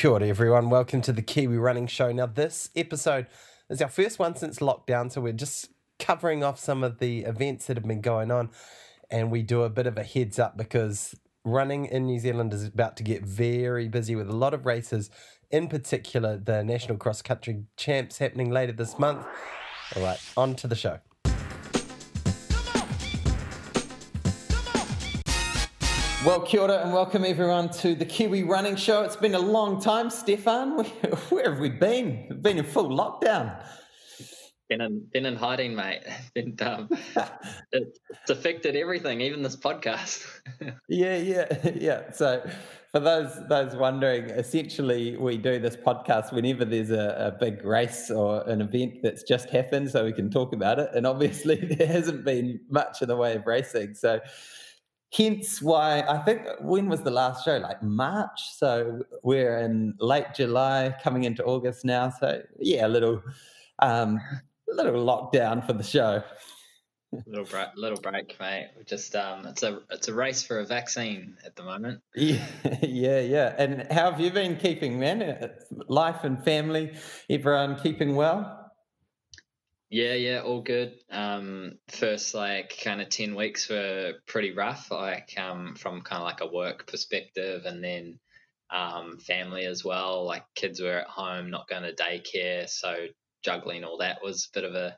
Kia ora, everyone. Welcome to the Kiwi Running Show. Now, this episode is our first one since lockdown, so we're just covering off some of the events that have been going on, and we do a bit of a heads up because running in New Zealand is about to get very busy with a lot of races, in particular the National Cross Country Champs happening later this month. All right, on to the show. Well, kia ora and welcome everyone to the Kiwi Running Show. It's been a long time, Stefan. Where, where have we been? We've been in full lockdown. Been in, been in hiding, mate. Been, um, it's affected everything, even this podcast. yeah, yeah, yeah. So, for those those wondering, essentially we do this podcast whenever there's a, a big race or an event that's just happened, so we can talk about it. And obviously, there hasn't been much in the way of racing, so hence why I think when was the last show? Like March. So we're in late July, coming into August now. So yeah, a little, um, a little lockdown for the show. little break, little break, mate. We just um, it's a it's a race for a vaccine at the moment. Yeah, yeah, yeah. And how have you been keeping, man? Life and family, everyone keeping well? Yeah, yeah, all good. Um, first like kind of ten weeks were pretty rough, like um, from kind of like a work perspective, and then um, family as well. Like kids were at home, not going to daycare, so juggling all that was a bit of a,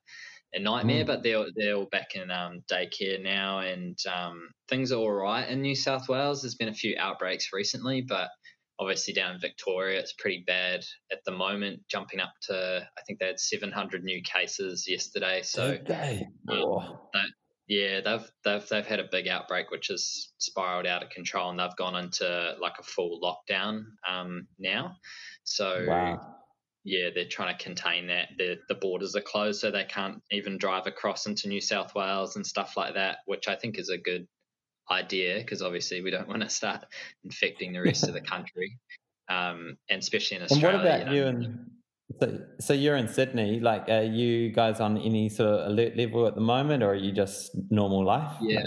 a nightmare. Mm. But they're they're all back in um, daycare now, and um, things are all right in New South Wales. There's been a few outbreaks recently, but obviously down in Victoria, it's pretty bad at the moment, jumping up to I think they had 700 new cases yesterday. So, um, that, yeah, they've they've they've had a big outbreak, which has spiraled out of control, and they've gone into like a full lockdown um, now. So. Wow. Yeah, they're trying to contain that. The the borders are closed, so they can't even drive across into New South Wales and stuff like that, which I think is a good idea because obviously we don't want to start infecting the rest of the country, um, and especially in Australia. And what about you, know, you and so, so you're in Sydney? Like, are you guys on any sort of alert level at the moment, or are you just normal life? Yeah.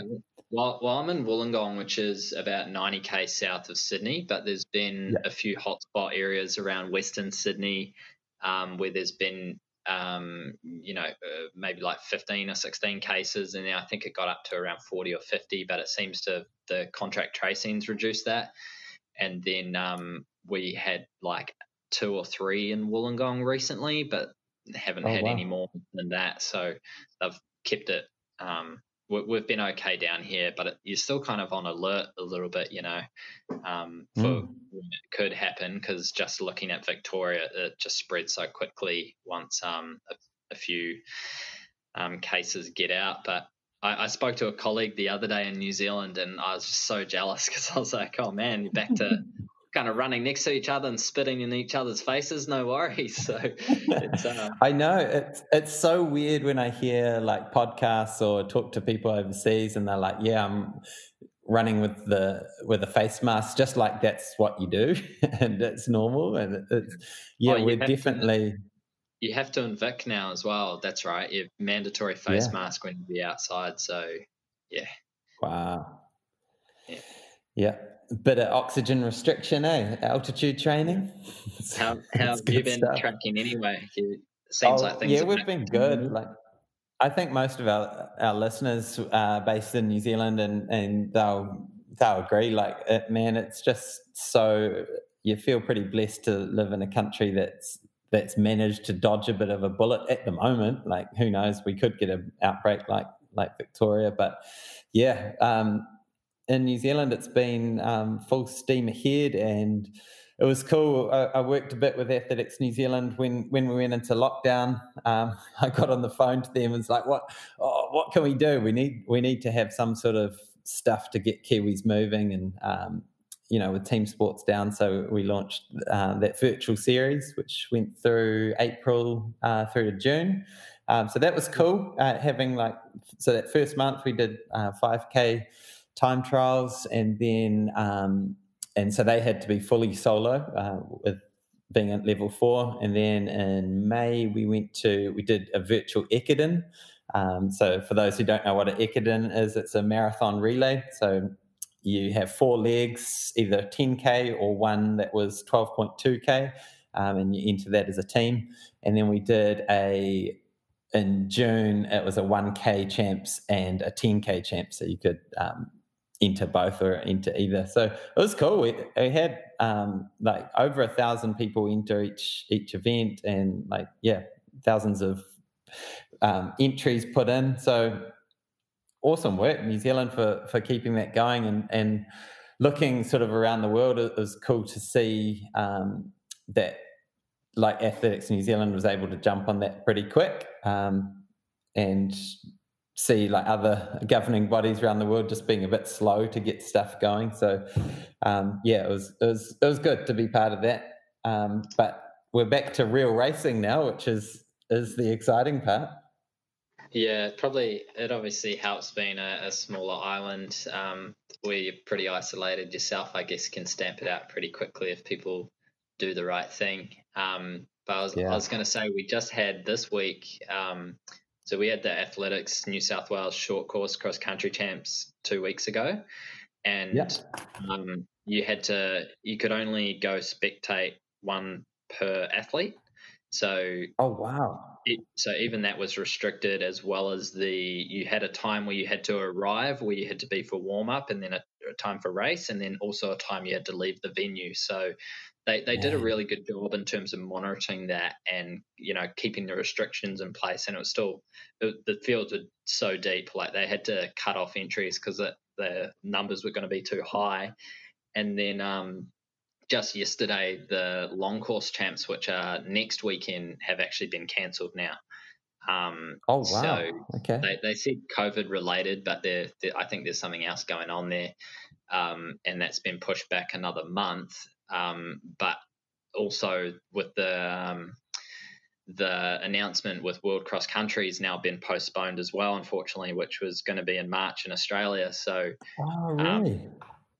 Well, well, I'm in Wollongong, which is about 90k south of Sydney, but there's been yeah. a few hotspot areas around Western Sydney um, where there's been um, you know, uh, maybe like 15 or 16 cases, and now I think it got up to around 40 or 50. But it seems to the contract tracing's reduced that, and then um, we had like two or three in Wollongong recently, but haven't oh, had wow. any more than that. So they've kept it um, we've been okay down here, but it, you're still kind of on alert a little bit, you know, um, for mm. when it could happen. Because just looking at Victoria, it just spreads so quickly once um, a, a, few um, cases get out. But I, I, spoke to a colleague the other day in New Zealand, and I was just so jealous because I was like, "Oh man, you're back to kind of running next to each other and spitting in each other's faces, no worries. So it's, uh... I know it's it's so weird when I hear like podcasts or talk to people overseas and they're like, "Yeah, I'm running with the with a face mask," just like that's what you do and it's normal. And it's yeah, oh, we're definitely. To, you have to invic now as well. That's right. You mandatory face yeah. mask when you be outside. So yeah. Wow. Yeah. Yeah bit of oxygen restriction, eh? Altitude training. how, how have you been stuff. tracking anyway? It seems oh, like things. Yeah, we've been good. Like, I think most of our our listeners are based in New Zealand, and and they'll they'll agree. Like, it, man, it's just so you feel pretty blessed to live in a country that's that's managed to dodge a bit of a bullet at the moment. Like, who knows? We could get an outbreak like like Victoria, but yeah. Um, in New Zealand, it's been um, full steam ahead, and it was cool. I, I, worked a bit with Athletics New Zealand when when we went into lockdown. Um, I got on the phone to them and was like, "What? Oh, what can we do? We need we need to have some sort of stuff to get Kiwis moving." And um, you know, with team sports down, so we launched uh, that virtual series, which went through April uh, through to June. Um, so that was cool. Uh, having like so that first month we did uh, five k time trials, and then um, and so they had to be fully solo uh, with being at level four. And then in May we went to we did a virtual Ekiden. Um, so for those who don't know what an Ekiden is, it's a marathon relay. So you have four legs, either 10K or one that was 12.2K, um, and you enter that as a team. And then we did a, in June, it was a 1K champs and a 10K champs. So you could um, enter both or into either. So it was cool. We, we had um, like over a thousand people into each each event, and like yeah, thousands of um, entries put in. So awesome work, New Zealand, for for keeping that going and and looking sort of around the world. It was cool to see um, that like Athletics New Zealand was able to jump on that pretty quick um, and see like other governing bodies around the world just being a bit slow to get stuff going. So um, yeah, it was it was it was good to be part of that. Um, but we're back to real racing now, which is is the exciting part. Yeah, probably it obviously helps being a, a smaller island um, where you're pretty isolated yourself. I guess can stamp it out pretty quickly if people do the right thing. Um, but I was, yeah. I was going to say we just had this week. So we had the Athletics New South Wales short course cross country champs two weeks ago, and yep. um, you had to you could only go spectate one per athlete. So oh wow! It, so even that was restricted, as well as the you had a time where you had to arrive, where you had to be for warm up, and then a, a time for race, and then also a time you had to leave the venue. So they they did a really good job in terms of monitoring that and you know keeping the restrictions in place. And it was still it, the fields were so deep, like they had to cut off entries because the numbers were going to be too high. And then um, just yesterday, the long course champs, which are next weekend, have actually been cancelled now. Um, oh wow! So okay. They, they said COVID related, but they're, they're, I think there's something else going on there, um, and that's been pushed back another month. Um, but also with the um, the announcement with World Cross Country has now been postponed as well, unfortunately, which was going to be in March in Australia. So, oh, um, really? Um,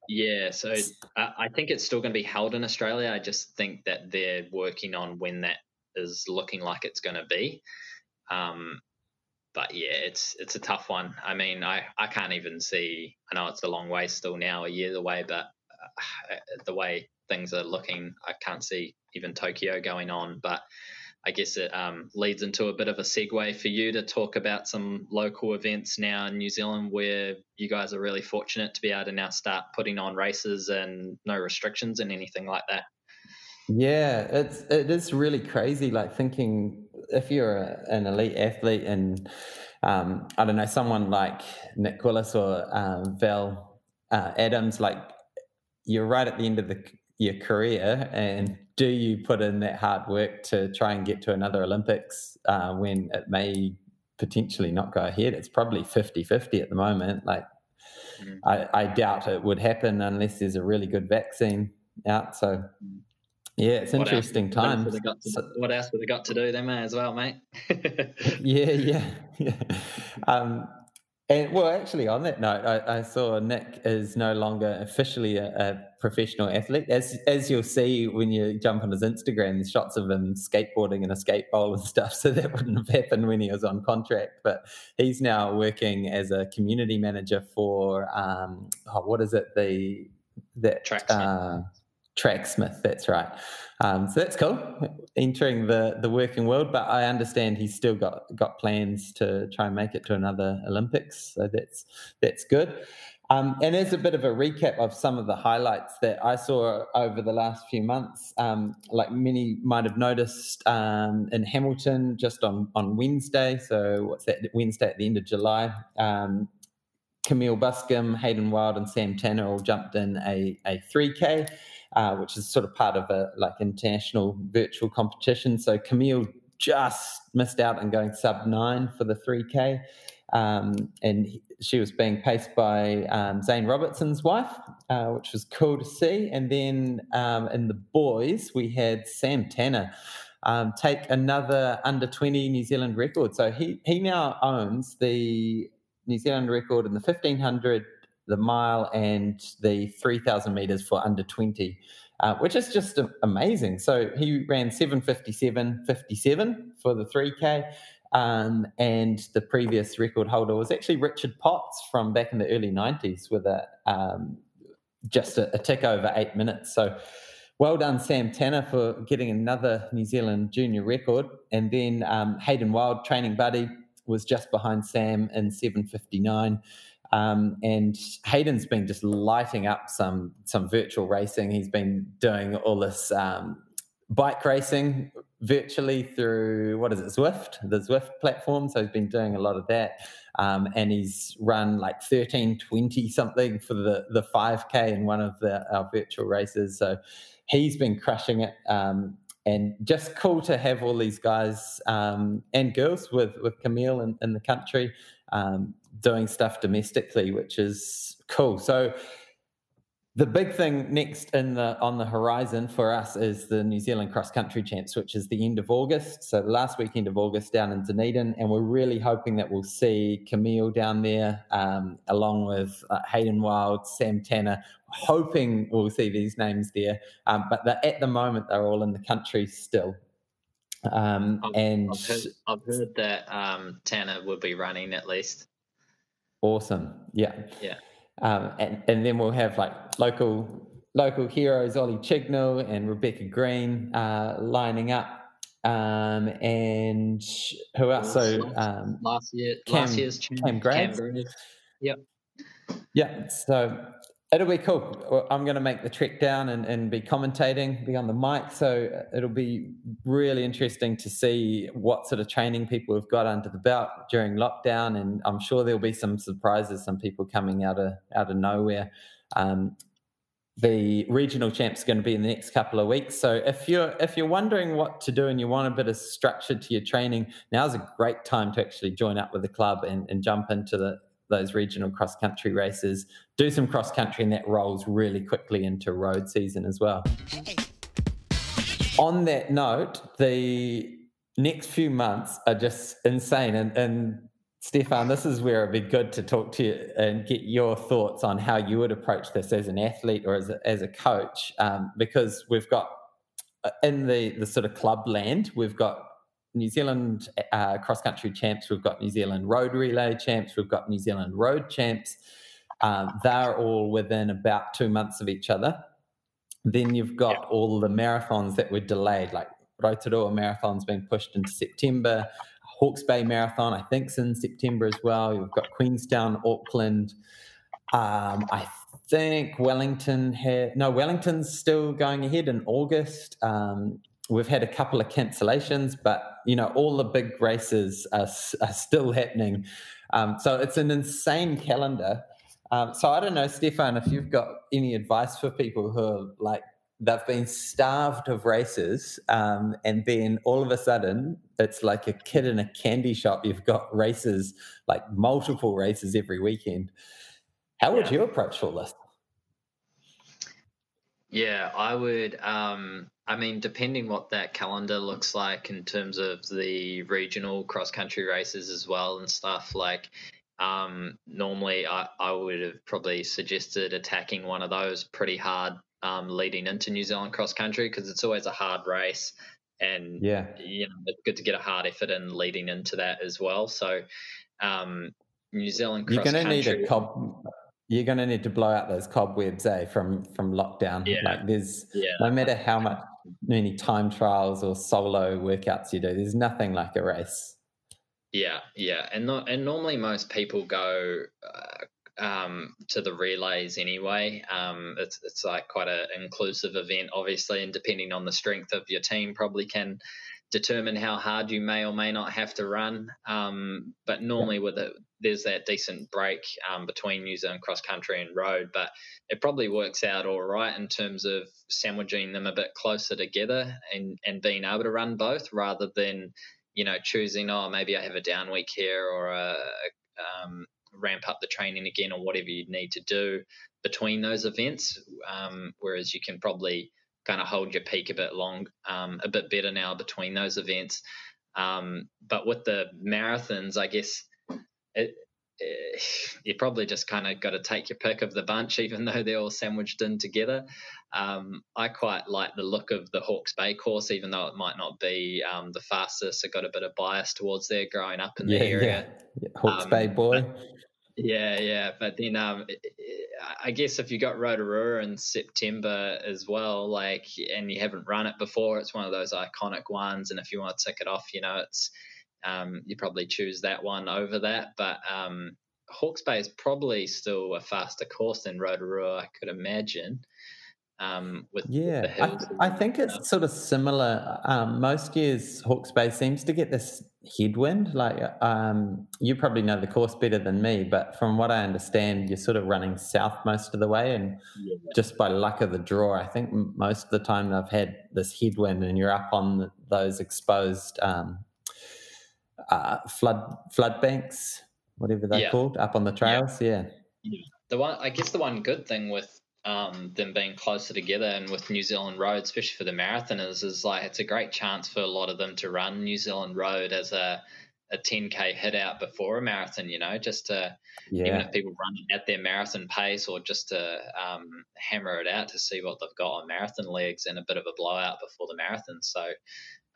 yeah, so uh, I think it's still going to be held in Australia. I just think that they're working on when that is looking like it's going to be. Um, but yeah, it's it's a tough one. I mean, I, I can't even see. I know it's a long way still now, a year away, but uh, the way things are looking. I can't see even Tokyo going on, but I guess it um, leads into a bit of a segue for you to talk about some local events now in New Zealand where you guys are really fortunate to be able to now start putting on races and no restrictions and anything like that. Yeah, it's it is really crazy. Like thinking if you're a, an elite athlete and um, I don't know someone like Nick Willis or um, Val uh, Adams, like you're right at the end of the your career and do you put in that hard work to try and get to another olympics uh, when it may potentially not go ahead? It's probably 50-50 at the moment like mm. I, I, doubt it would happen unless there's a really good vaccine out so mm. yeah it's what interesting else, times. what else, so, what else would they got to do? They may as well mate. Yeah yeah yeah. Um, and well, actually, on that note, I, I, saw Nick is no longer officially a, a, professional athlete. As as you'll see when you jump on his Instagram, there's shots of him skateboarding in a skate bowl and stuff. So that wouldn't have happened when he was on contract. But he's now working as a community manager for um, oh, what is it? The that Tracksmith. Uh, Tracksmith. That's right. Um, so that's cool, entering the, the working world. But I understand he's still got, got plans to try and make it to another Olympics. So that's that's good. Um, and as a bit of a recap of some of the highlights that I saw over the last few months, um, like many might have noticed um, in Hamilton just on, on Wednesday. So, what's that, Wednesday at the end of July? Um, Camille Buscomb, Hayden Wilde, and Sam Tanner all jumped in a, a 3K uh, which is sort of part of a like international virtual competition. So Camille just missed out on going sub nine for the 3K. Um, and she was being paced by um, Zane Robertson's wife, uh, which was cool to see. And then um, in the boys, we had Sam Tanner um, take another under 20 New Zealand record. So he, he now owns the New Zealand record in the 1500 the mile and the 3,000 meters for under 20, uh, which is just amazing. So he ran 757.57 for the 3K. Um, and the previous record holder was actually Richard Potts from back in the early 90s with a um, just a, a tick over eight minutes. So well done, Sam Tanner, for getting another New Zealand junior record. And then um, Hayden Wilde, training buddy, was just behind Sam in 759. Um, and Hayden's been just lighting up some some virtual racing. He's been doing all this um, bike racing virtually through what is it, Zwift, the Zwift platform. So he's been doing a lot of that. Um, and he's run like thirteen twenty something for the, the 5K in one of the, our virtual races. So he's been crushing it. Um, and just cool to have all these guys um, and girls with, with Camille in, in the country um, doing stuff domestically, which is cool. So the big thing next in the on the horizon for us is the New Zealand Cross Country Champs, which is the end of August. So the last weekend of August down in Dunedin, and we're really hoping that we'll see Camille down there, um, along with uh, Hayden Wilde, Sam Tanner. Hoping we'll see these names there, um, but at the moment they're all in the country still. Um, I've, and I've heard, I've heard that um, Tanner will be running at least. Awesome, yeah, yeah. Um, and, and then we'll have like local local heroes, Ollie Chignell and Rebecca Green uh, lining up. Um, and who else? So um, last year, Cam, last year's Cam Graves. Yep. Yeah. So it'll be cool. I'm going to make the trek down and, and be commentating, be on the mic. So it'll be really interesting to see what sort of training people have got under the belt during lockdown. And I'm sure there'll be some surprises, some people coming out of out of nowhere. Um, the regional champ's going to be in the next couple of weeks. So if you're if you're wondering what to do and you want a bit of structure to your training, now's a great time to actually join up with the club and, and jump into the those regional cross country races, do some cross country, and that rolls really quickly into road season as well. On that note, the next few months are just insane. And, and Stefan, this is where it'd be good to talk to you and get your thoughts on how you would approach this as an athlete or as a, as a coach, um, because we've got uh, in the, the sort of club land, we've got New Zealand uh, cross country champs, we've got New Zealand road relay champs, we've got New Zealand road champs. Um, they're all within about two months of each other. Then you've got yeah. all the marathons that were delayed, like Rotorua Marathon's been pushed into September. Hawke's Bay Marathon, I think, is in September as well. You've got Queenstown, Auckland. Um, I think Wellington had no Wellington's still going ahead in August. Um, we've had a couple of cancellations, but you know all the big races are, are still happening. Um, so it's an insane calendar. Um, so I don't know, Stefan, if you've got any advice for people who are like they've been starved of races, um, and then all of a sudden it's like a kid in a candy shop. You've got races, like multiple races every weekend. How would yeah. you approach all this? Yeah, I would. Um, I mean, depending what that calendar looks like in terms of the regional cross country races as well and stuff, like um, normally I, I would have probably suggested attacking one of those pretty hard um, leading into New Zealand cross country because it's always a hard race. And yeah, you know, it's good to get a hard effort in leading into that as well. So, um, New Zealand cross You're going to need a cob you're going to need to blow out those cobwebs, eh, from from lockdown. Yeah. Like there's yeah. no matter how much many time trials or solo workouts you do, there's nothing like a race. Yeah, yeah, and not, and normally most people go uh, um, to the relays anyway. Um, it's it's like quite an inclusive event, obviously, and depending on the strength of your team, probably can determine how hard you may or may not have to run. Um, but normally, with it, there's that decent break um, between New Zealand cross country and road. But it probably works out all right in terms of sandwiching them a bit closer together and, and being able to run both rather than, you know, choosing, oh, maybe I have a down week here or a, um, ramp up the training again or whatever you need to do between those events. Um, whereas you can probably kind of hold your peak a bit long, um, a bit better now between those events. Um, but with the marathons, I guess it, it, you probably just kind of got to take your pick of the bunch, even though they're all sandwiched in together. Um, I quite like the look of the Hawke's Bay course, even though it might not be um, the fastest. I got a bit of bias towards there growing up in the area. Yeah. yeah. Hawke's um, Bay boy. Yeah, yeah, but then um, I guess if you got Rotorua in September as well, like, and you haven't run it before, it's one of those iconic ones. And if you want to tick it off, you know, it's um, you probably choose that one over that. But um, Hawke's Bay is probably still a faster course than Rotorua, I could imagine. Um, with yeah, I, I, think it's sort of similar. Um, most years, Hawke's Bay seems to get this headwind. Like um, you probably know the course better than me, but from what I understand, you're sort of running south most of the way, and yeah. just by luck of the draw, I think most of the time they've had this headwind, and you're up on the, those exposed um, uh, flood flood banks, whatever they're yeah. called, up on the trails. Yeah. yeah. The one, I guess, the one good thing with um, them being closer together and with New Zealand Road, especially for the marathoners, is like it's a great chance for a lot of them to run New Zealand Road as a a 10k hit out before a marathon, you know, just to yeah. even if people run at their marathon pace or just to um, hammer it out to see what they've got on marathon legs and a bit of a blowout before the marathon. So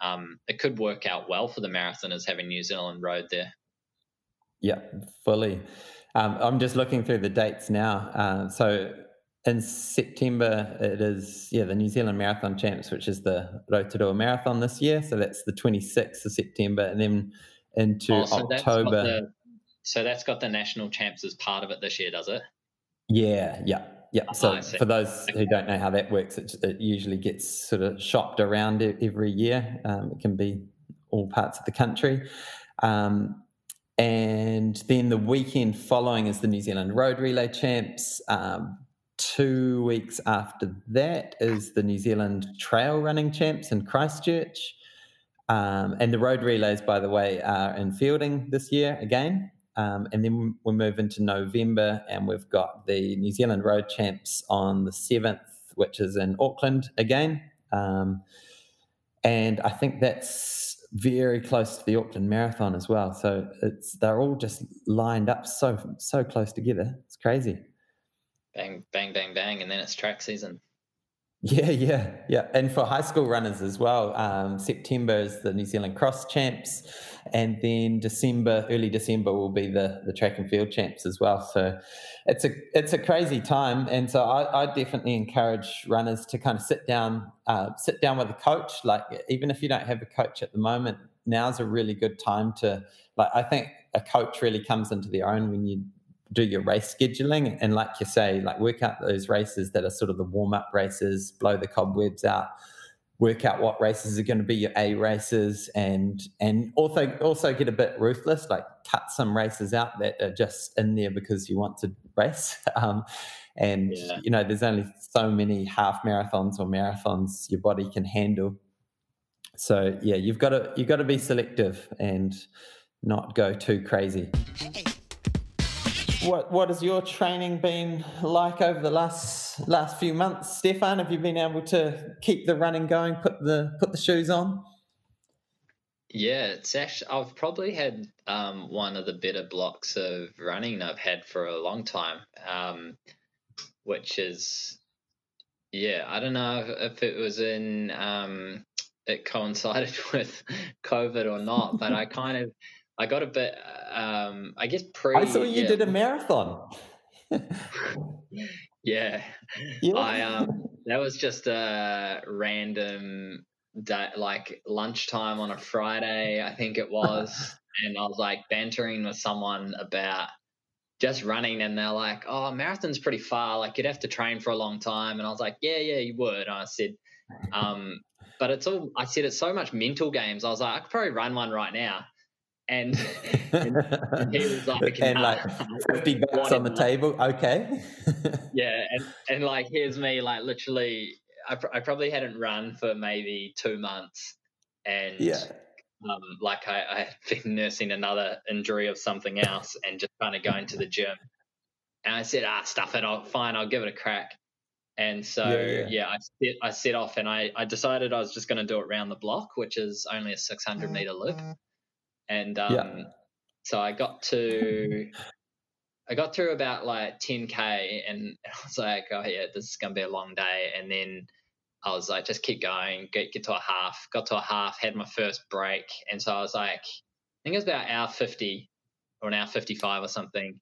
um, it could work out well for the marathoners having New Zealand Road there. Yeah, fully. Um, I'm just looking through the dates now. Uh, so in September, it is yeah the New Zealand Marathon Champs, which is the Rotorua Marathon this year. So that's the 26th of September, and then into oh, so October. That's the, so that's got the national champs as part of it this year, does it? Yeah, yeah, yeah. Oh, so for those who don't know how that works, it, it, usually gets sort of shopped around every year. Um, it can be all parts of the country. Um, and then the weekend following is the New Zealand Road Relay Champs. Um, two weeks after that is the New Zealand Trail Running Champs in Christchurch. Um, and the road relays, by the way, are in Feilding this year again. Um, and then we move into November, and we've got the New Zealand Road Champs on the 7th, which is in Auckland again. Um, and I think that's very close to the Auckland Marathon as well. So it's they're all just lined up so so close together. It's crazy bang, bang, bang, bang, and then it's track season. Yeah, yeah, yeah. And for high school runners as well, um, September is the New Zealand Cross Champs, and then December, early December, will be the the track and field champs as well. So it's a it's a crazy time, and so I, I definitely encourage runners to kind of sit down, uh, sit down with a coach. Like even if you don't have a coach at the moment, now's a really good time to like. I think a coach really comes into their own when you do your race scheduling and like you say like work out those races that are sort of the warm up races blow the cobwebs out work out what races are going to be your a races and and also also get a bit ruthless like cut some races out that are just in there because you want to race um, and yeah. you know there's only so many half marathons or marathons your body can handle so yeah you've got to you've got to be selective and not go too crazy hey. What what has your training been like over the last last few months, Stefan? Have you been able to keep the running going, put the put the shoes on? Yeah, it's actually I've probably had um, one of the better blocks of running I've had for a long time, um, which is yeah I don't know if it was in um, it coincided with COVID or not, but I kind of I got a bit, um, I guess pre. I saw you yeah. did a marathon. yeah. yeah. I um, that was just a random day, like lunchtime on a Friday, I think it was, and I was like bantering with someone about just running, and they're like, "Oh, marathon's pretty far. Like you'd have to train for a long time." And I was like, "Yeah, yeah, you would." And I said, um, "But it's all." I said it's so much mental games. I was like, I could probably run one right now and, and, he was like, and like fifty bucks on the table, okay. yeah, and and like here's me, like literally, I, pr- I probably hadn't run for maybe two months, and yeah. Um, like I, I had been nursing another injury of something else and just kind of going to the gym. And I said, ah, stuff it. I'll fine. I'll give it a crack. And so, yeah, yeah. yeah I, set, I set off and I, I decided I was just going to do it around the block, which is only a 600 meter loop and um, yeah. so I got to I got through about like 10k, and I was like, oh yeah, this is gonna be a long day, and then. I was like, just keep going, get get to a half. Got to a half, had my first break, and so I was like, I think it was about hour fifty or an hour fifty five or something.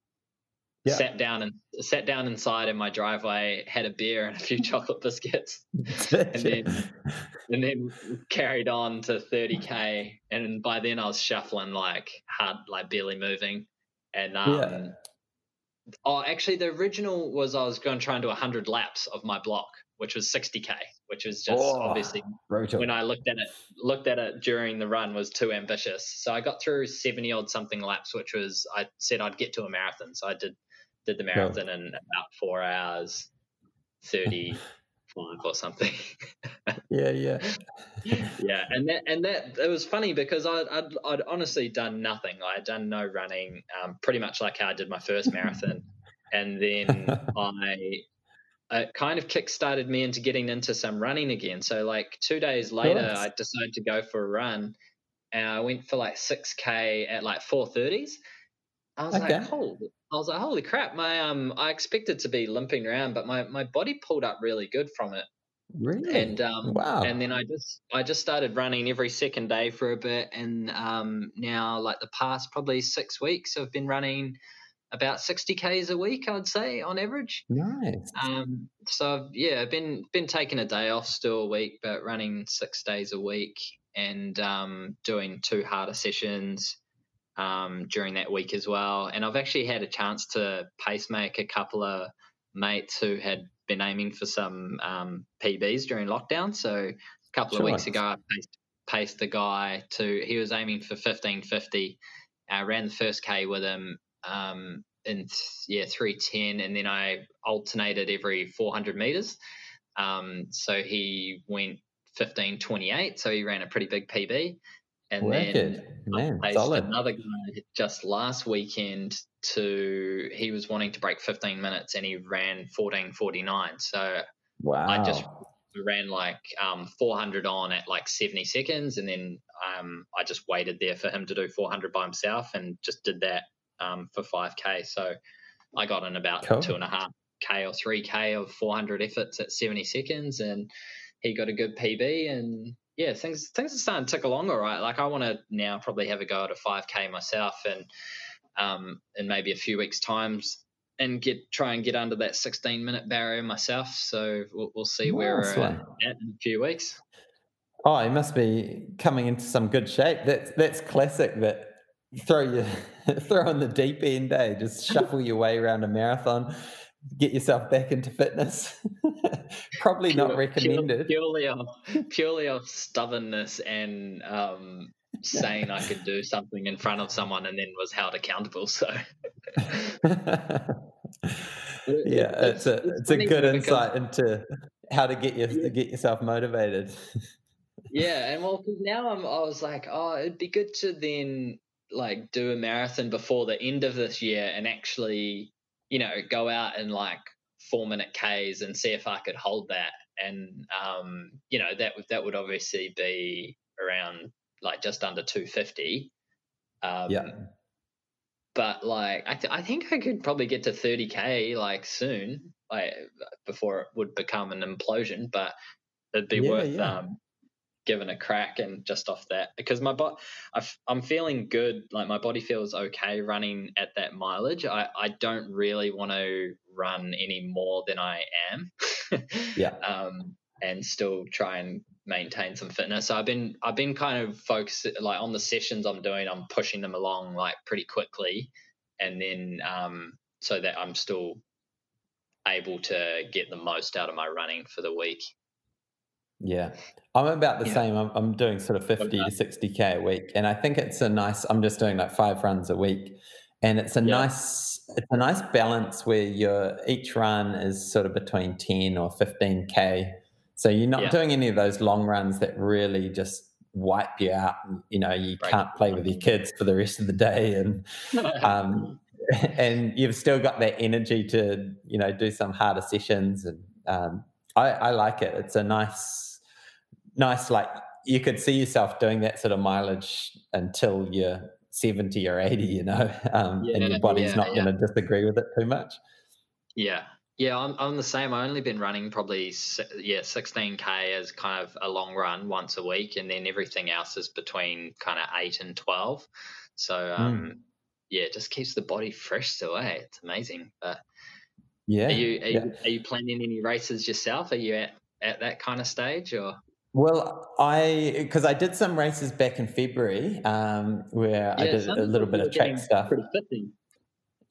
Yeah. sat down and sat down inside in my driveway, had a beer and a few chocolate biscuits, and then and then carried on to 30k. And by then I was shuffling like hard, like barely moving. And um, yeah. oh, actually, the original was I was going to try and do 100 laps of my block, which was 60k, which was just oh, obviously brutal. when I looked at it, looked at it during the run was too ambitious. So I got through 70 odd something laps, which was I said I'd get to a marathon. So I did did the marathon in about four hours, 35 or something. yeah, yeah. yeah, and that and that it was funny because I'd, I'd, I'd honestly done nothing. I had done no running, um, pretty much like how I did my first marathon, and then I it kind of kick-started me into getting into some running again. So like two days later, I decided to go for a run, and I went for like six k at like four thirties. I was okay. like, "Holy I was like, holy crap! My um, I expected to be limping around, but my my body pulled up really good from it. Really? And um, wow. And then I just I just started running every second day for a bit, and um, now like the past probably six weeks, I've been running about 60 k's a week i'd say on average nice um, so I've, yeah i've been been taking a day off still a week but running six days a week and um, doing two harder sessions um, during that week as well. And I've actually had a chance to pacemake a couple of mates who had been aiming for some um, PBs during lockdown. So a couple sure. of weeks ago, I paced, paced the guy to, he was aiming for 1550. I ran the first K with him um, in, yeah, 310. And then I alternated every 400 meters. Um, so he went 1528. So he ran a pretty big PB. And Wicked. then Man, solid. another guy just last weekend to he was wanting to break 15 minutes and he ran 14:49. So wow. I just ran like um, 400 on at like 70 seconds, and then um, I just waited there for him to do 400 by himself, and just did that um, for 5k. So I got in about cool. two and a half k or 3k of 400 efforts at 70 seconds, and he got a good PB and yeah, things things are starting to tick along all right. Like I want to now probably have a go at a 5k myself, and um, in maybe a few weeks' times, and get try and get under that 16 minute barrier myself. So we'll, we'll see nice where we're at in a few weeks. Oh, you must be coming into some good shape. That's that's classic. That throw you throw in the deep end, eh? Just shuffle your way around a marathon get yourself back into fitness. Probably Pure, not recommended. Purely off, purely off stubbornness and um, saying I could do something in front of someone and then was held accountable. So, yeah, it's, it's a it's, a good insight into how to get your yeah. get yourself motivated. yeah, and well, now I'm I was like, oh, it'd be good to then like do a marathon before the end of this year and actually you know, go out and like four minute Ks and see if I could hold that. And, um, you know, that would, that would obviously be around like just under 250. Um, yeah. But like, I, th- I think I could probably get to 30K like soon, like before it would become an implosion, but it'd be yeah, worth, yeah. um, given a crack and just off that because my body i'm feeling good like my body feels okay running at that mileage. I, I don't really want to run any more than i am. Yeah. Um, and still try and maintain some fitness. So i've been i've been kind of focused like on the sessions i'm doing i'm pushing them along like pretty quickly. And then um, so that i'm still able to get the most out of my running for the week yeah, I'm about the yeah. same. I'm, I'm, doing sort of 50 to 60k a week, and I think it's a nice. I'm just doing like five runs a week, and it's a yeah. nice. It's a nice balance where your each run is sort of between 10 or 15k. So you're not yeah. doing any of those long runs that really just wipe you out. You know, you right. can't play with your kids for the rest of the day, and um, and you've still got that energy to you know do some harder sessions and. Um, I, I like it. It's a nice nice like you could see yourself doing that sort of mileage until you're 70 or 80 you know um, yeah, and your body's yeah, not yeah. going to disagree with it too much yeah yeah I'm, I'm the same i've only been running probably yeah 16k as kind of a long run once a week and then everything else is between kind of 8 and 12 so um, mm. yeah, it just keeps the body fresh still. Eh? It's amazing. But yeah, are you are, you are you planning any races yourself? Are you at at that kind of stage or? Well, I because I did some races back in February um, where yeah, I did a little bit of track stuff. Pretty fitting.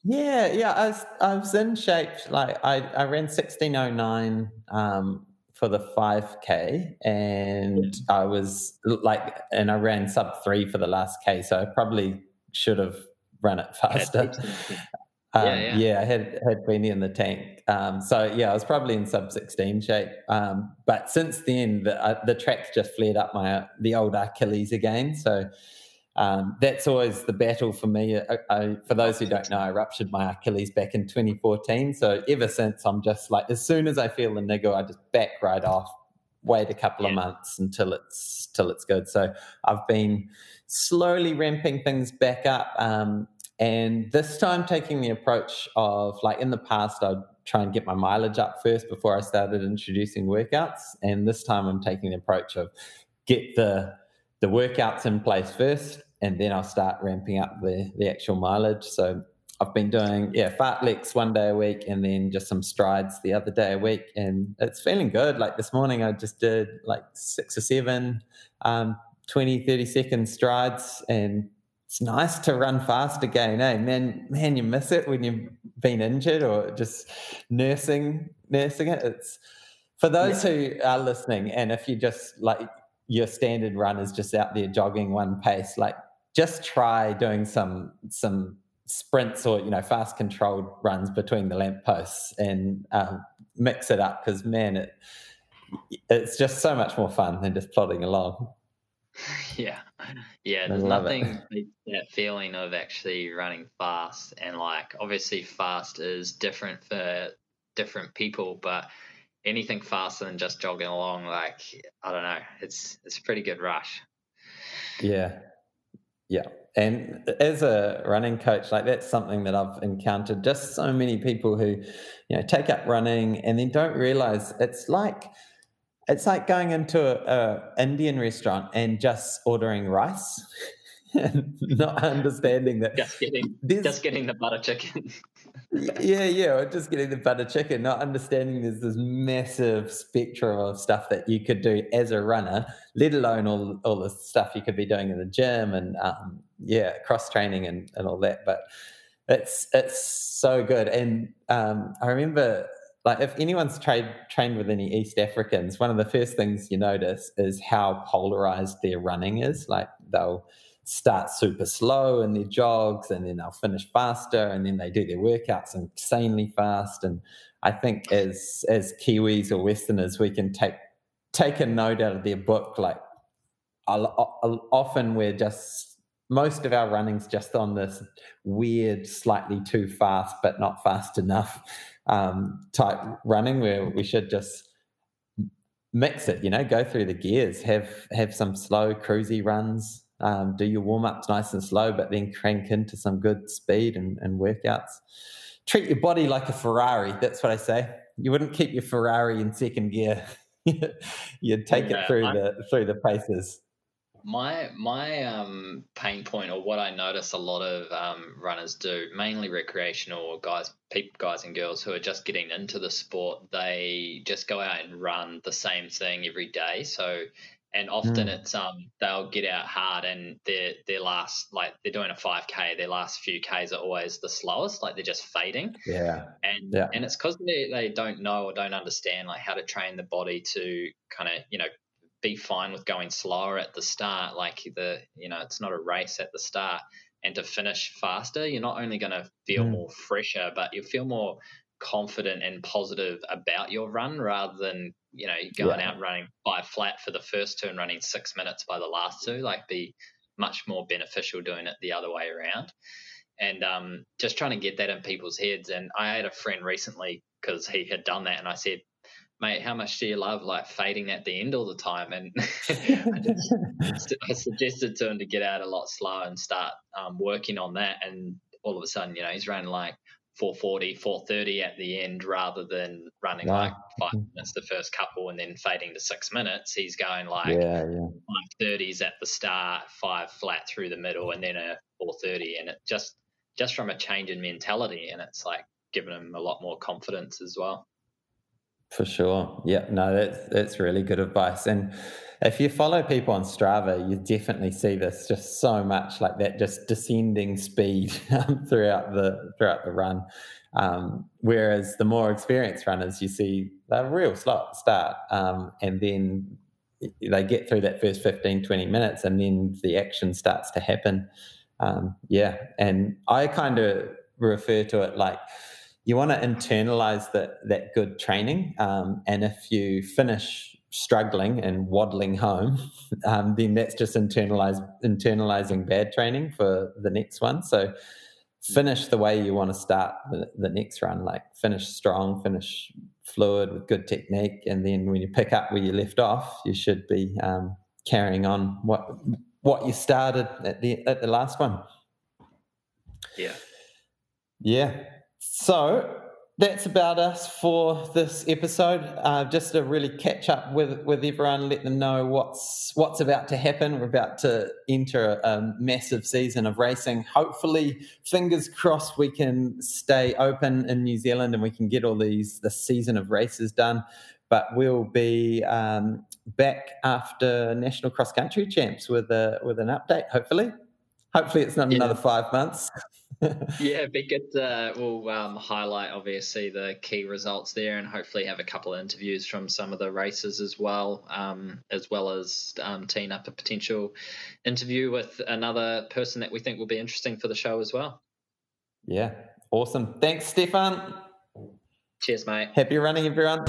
Yeah, yeah, I was I was in shape. Like I I ran sixteen oh nine um, for the five k, and I was like, and I ran sub three for the last k. So I probably should have run it faster. Um, yeah, yeah. yeah, I had had plenty in the tank. Um, so yeah, I was probably in sub sixteen shape. Um, but since then, the uh, the track's just flared up my the old Achilles again. So um, that's always the battle for me. I, I, for those who don't know, I ruptured my Achilles back in 2014. So ever since, I'm just like, as soon as I feel the niggle, I just back right off. Wait a couple yeah. of months until it's till it's good. So I've been slowly ramping things back up. Um, and this time, taking the approach of like in the past, I'd try and get my mileage up first before I started introducing workouts. And this time, I'm taking the approach of get the the workouts in place first, and then I'll start ramping up the the actual mileage. So I've been doing yeah fartleks one day a week, and then just some strides the other day a week, and it's feeling good. Like this morning, I just did like six or seven um, 20, 30 second strides, and it's nice to run fast again, eh? Man, man, you miss it when you've been injured or just nursing, nursing it. It's for those yeah. who are listening, and if you just like your standard run is just out there jogging one pace, like just try doing some some sprints or you know fast controlled runs between the lampposts and um, mix it up because man, it it's just so much more fun than just plodding along. Yeah, yeah. There's nothing that feeling of actually running fast, and like obviously fast is different for different people, but anything faster than just jogging along, like I don't know, it's it's a pretty good rush. Yeah, yeah. And as a running coach, like that's something that I've encountered just so many people who, you know, take up running and then don't realize it's like it's like going into a, a Indian restaurant and just ordering rice, and not understanding that just getting just getting the butter chicken. yeah, yeah, just getting the butter chicken, not understanding there's this massive spectrum of stuff that you could do as a runner, let alone all all the stuff you could be doing in the gym and um, yeah, cross training and, and all that. But it's it's so good. And um, I remember like if anyone's trained trained with any East Africans, one of the first things you notice is how polarized their running is. Like they'll start super slow in their jogs and then they'll finish faster and then they do their workouts insanely fast. And I think as as Kiwis or Westerners, we can take take a note out of their book. Like often we're just most of our running's just on this weird, slightly too fast but not fast enough um, type running where we should just mix it, you know, go through the gears, have have some slow cruisy runs, um, do your warm ups nice and slow, but then crank into some good speed and, and workouts. Treat your body like a Ferrari. That's what I say. You wouldn't keep your Ferrari in second gear. You'd take yeah, it through I'm, the through the paces my my um, pain point or what I notice a lot of um, runners do, mainly recreational guys, people, guys and girls who are just getting into the sport, they just go out and run the same thing every day. So, and often mm. it's um they'll get out hard and their their last like they're doing a five k, their last few k's are always the slowest, like they're just fading. Yeah, and yeah. and it's because they they don't know or don't understand like how to train the body to kind of you know be fine with going slower at the start. Like the, you know, it's not a race at the start. And to finish faster, you're not only going to feel mm. more fresher, but you'll feel more confident and positive about your run rather than, you know, going yeah. out running by flat for the first two and running six minutes by the last two. Like be much more beneficial doing it the other way around. And um, just trying to get that in people's heads. And I had a friend recently because he had done that, and I said, mate, how much do you love like fading at the end all the time? And I, just, I, suggested to him to get out a lot slower and start um, working on that. And all of a sudden, you know, he's running like 440, 430 at the end rather than running wow. like five minutes the first couple and then fading to six minutes. He's going like yeah, yeah. 530s at the start, five flat through the middle, and then a 430. And it just just from a change in mentality, and it's like given him a lot more confidence as well. For sure. Yeah, no, that's that's really good advice. And if you follow people on Strava, you definitely see this just so much like that, just descending speed throughout the throughout the run. Um, whereas the more experienced runners, you see they're real slow start, um, and then they get through that first 15, 20 minutes, and then the action starts to happen. Um, yeah, and I kind of refer to it like you want to internalize that that good training. Um, and if you finish struggling and waddling home, um, then that's just internalize internalizing bad training for the next one. So finish the way you want to start the, the next run, like finish strong, finish fluid with good technique, and then when you pick up where you left off, you should be um, carrying on what what you started at the at the last one. Yeah. Yeah. So that's about us for this episode. Uh, just to really catch up with with everyone, let them know what's what's about to happen. We're about to enter a massive season of racing. Hopefully, fingers crossed, we can stay open in New Zealand and we can get all these the season of races done. But we'll be um, back after National Cross Country Champs with a with an update. Hopefully, hopefully it's not yeah. another five months. yeah, be good. Uh, we'll um, highlight obviously the key results there, and hopefully have a couple of interviews from some of the races as well, um, as well as um, teeing up a potential interview with another person that we think will be interesting for the show as well. Yeah, awesome. Thanks, Stefan. Cheers, mate. Happy running, everyone.